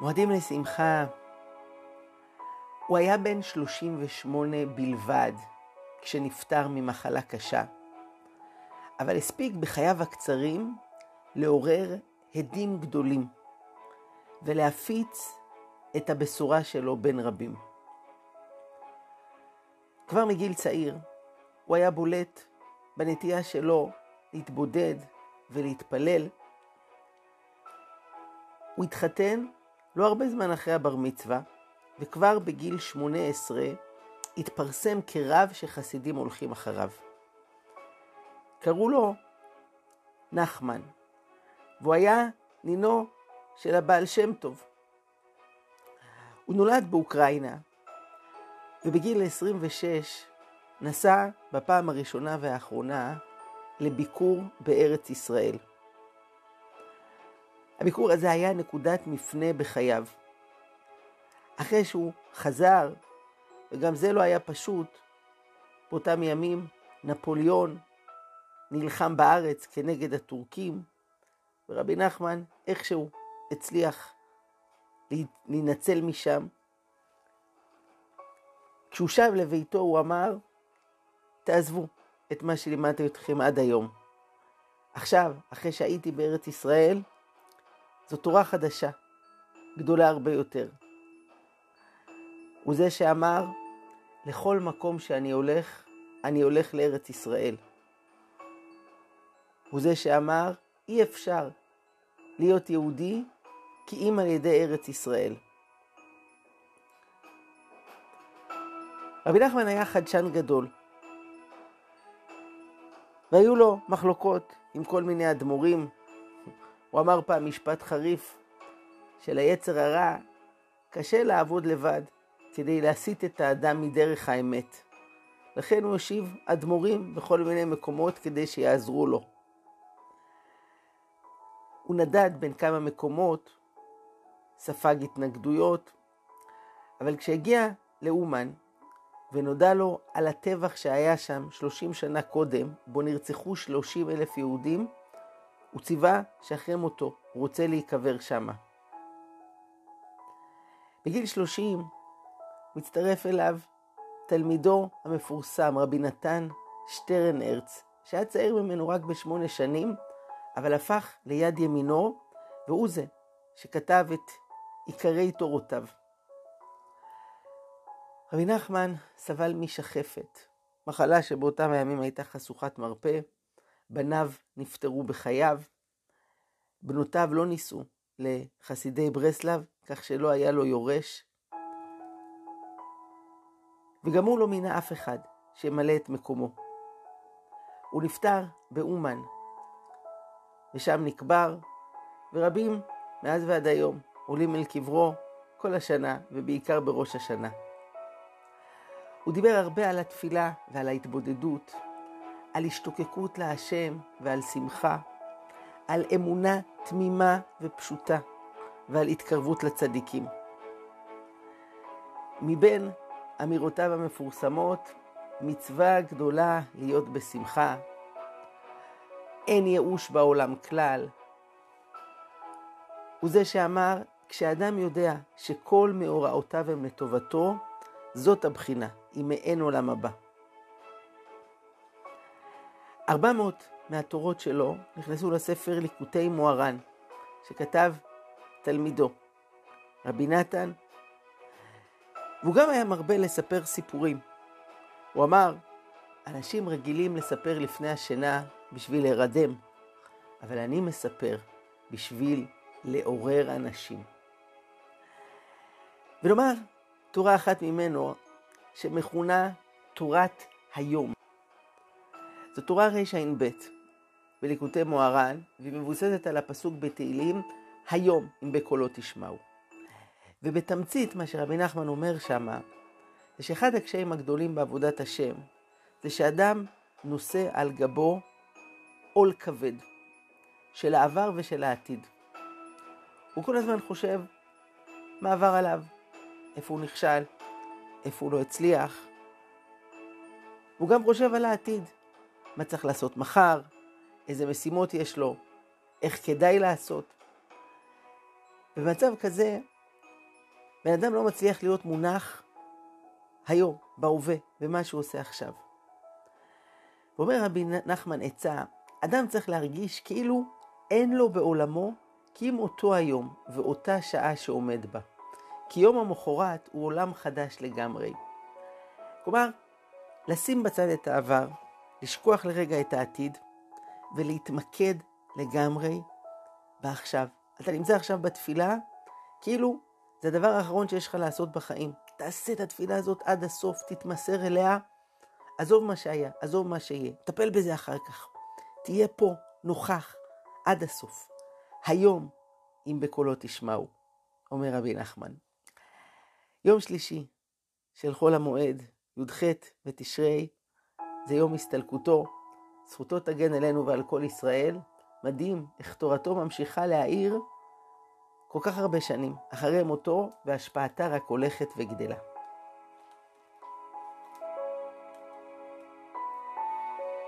מועדים לשמחה. הוא היה בן 38 בלבד כשנפטר ממחלה קשה, אבל הספיק בחייו הקצרים לעורר הדים גדולים ולהפיץ את הבשורה שלו בין רבים. כבר מגיל צעיר הוא היה בולט בנטייה שלו להתבודד ולהתפלל. הוא התחתן לא הרבה זמן אחרי הבר מצווה, וכבר בגיל 18 התפרסם כרב שחסידים הולכים אחריו. קראו לו נחמן, והוא היה נינו של הבעל שם טוב. הוא נולד באוקראינה, ובגיל 26 נסע בפעם הראשונה והאחרונה לביקור בארץ ישראל. הביקור הזה היה נקודת מפנה בחייו. אחרי שהוא חזר, וגם זה לא היה פשוט, באותם ימים נפוליאון נלחם בארץ כנגד הטורקים, ורבי נחמן איכשהו הצליח להינצל משם. כשהוא שב לביתו הוא אמר, תעזבו את מה שלימדתי אתכם עד היום. עכשיו, אחרי שהייתי בארץ ישראל, זו תורה חדשה, גדולה הרבה יותר. הוא זה שאמר, לכל מקום שאני הולך, אני הולך לארץ ישראל. הוא זה שאמר, אי אפשר להיות יהודי כי אם על ידי ארץ ישראל. רבי נחמן היה חדשן גדול, והיו לו מחלוקות עם כל מיני אדמו"רים. הוא אמר פעם משפט חריף, שליצר הרע קשה לעבוד לבד כדי להסיט את האדם מדרך האמת. לכן הוא הושיב אדמו"רים בכל מיני מקומות כדי שיעזרו לו. הוא נדד בין כמה מקומות, ספג התנגדויות, אבל כשהגיע לאומן ונודע לו על הטבח שהיה שם 30 שנה קודם, בו נרצחו 30 אלף יהודים, הוא ציווה שאחרי מותו הוא רוצה להיקבר שמה. בגיל 30 מצטרף אליו תלמידו המפורסם, רבי נתן שטרן ארץ, שהיה צעיר ממנו רק בשמונה שנים, אבל הפך ליד ימינו, והוא זה שכתב את עיקרי תורותיו. רבי נחמן סבל משחפת, מחלה שבאותם הימים הייתה חשוכת מרפא, בניו נפטרו בחייו, בנותיו לא נישאו לחסידי ברסלב, כך שלא היה לו יורש, וגם הוא לא מינה אף אחד שימלא את מקומו. הוא נפטר באומן, ושם נקבר, ורבים מאז ועד היום עולים אל קברו כל השנה, ובעיקר בראש השנה. הוא דיבר הרבה על התפילה ועל ההתבודדות, על השתוקקות להשם ועל שמחה, על אמונה תמימה ופשוטה ועל התקרבות לצדיקים. מבין אמירותיו המפורסמות, מצווה גדולה להיות בשמחה, אין ייאוש בעולם כלל. הוא זה שאמר, כשאדם יודע שכל מאורעותיו הם לטובתו, זאת הבחינה, היא מעין עולם הבא. ארבע מאות מהתורות שלו נכנסו לספר ליקוטי מוהר"ן, שכתב תלמידו, רבי נתן, והוא גם היה מרבה לספר סיפורים. הוא אמר, אנשים רגילים לספר לפני השינה בשביל להירדם, אבל אני מספר בשביל לעורר אנשים. ולומר, תורה אחת ממנו שמכונה תורת היום. זו תורה רע"ב בליקוטי מוהר"ן, והיא מבוססת על הפסוק בתהילים, היום אם בקולו תשמעו. ובתמצית מה שרבי נחמן אומר שמה, זה שאחד הקשיים הגדולים בעבודת השם, זה שאדם נושא על גבו עול כבד של העבר ושל העתיד. הוא כל הזמן חושב מה עבר עליו, איפה הוא נכשל, איפה הוא לא הצליח. הוא גם חושב על העתיד, מה צריך לעשות מחר, איזה משימות יש לו, איך כדאי לעשות. במצב כזה בן אדם לא מצליח להיות מונח היום, בהווה, במה שהוא עושה עכשיו. ואומר רבי נחמן עצה, אדם צריך להרגיש כאילו אין לו בעולמו כי אם אותו היום ואותה שעה שעומד בה. כי יום המחרת הוא עולם חדש לגמרי. כלומר, לשים בצד את העבר, לשכוח לרגע את העתיד, ולהתמקד לגמרי בעכשיו. אתה נמצא עכשיו בתפילה, כאילו זה הדבר האחרון שיש לך לעשות בחיים. תעשה את התפילה הזאת עד הסוף, תתמסר אליה, עזוב מה שהיה, עזוב מה שיהיה, טפל בזה אחר כך. תהיה פה, נוכח, עד הסוף. היום, אם בקולו תשמעו, אומר רבי נחמן. יום שלישי של חול המועד, י"ח בתשרי, זה יום הסתלקותו, זכותו תגן אלינו ועל כל ישראל. מדהים איך תורתו ממשיכה להאיר כל כך הרבה שנים, אחרי מותו, והשפעתה רק הולכת וגדלה.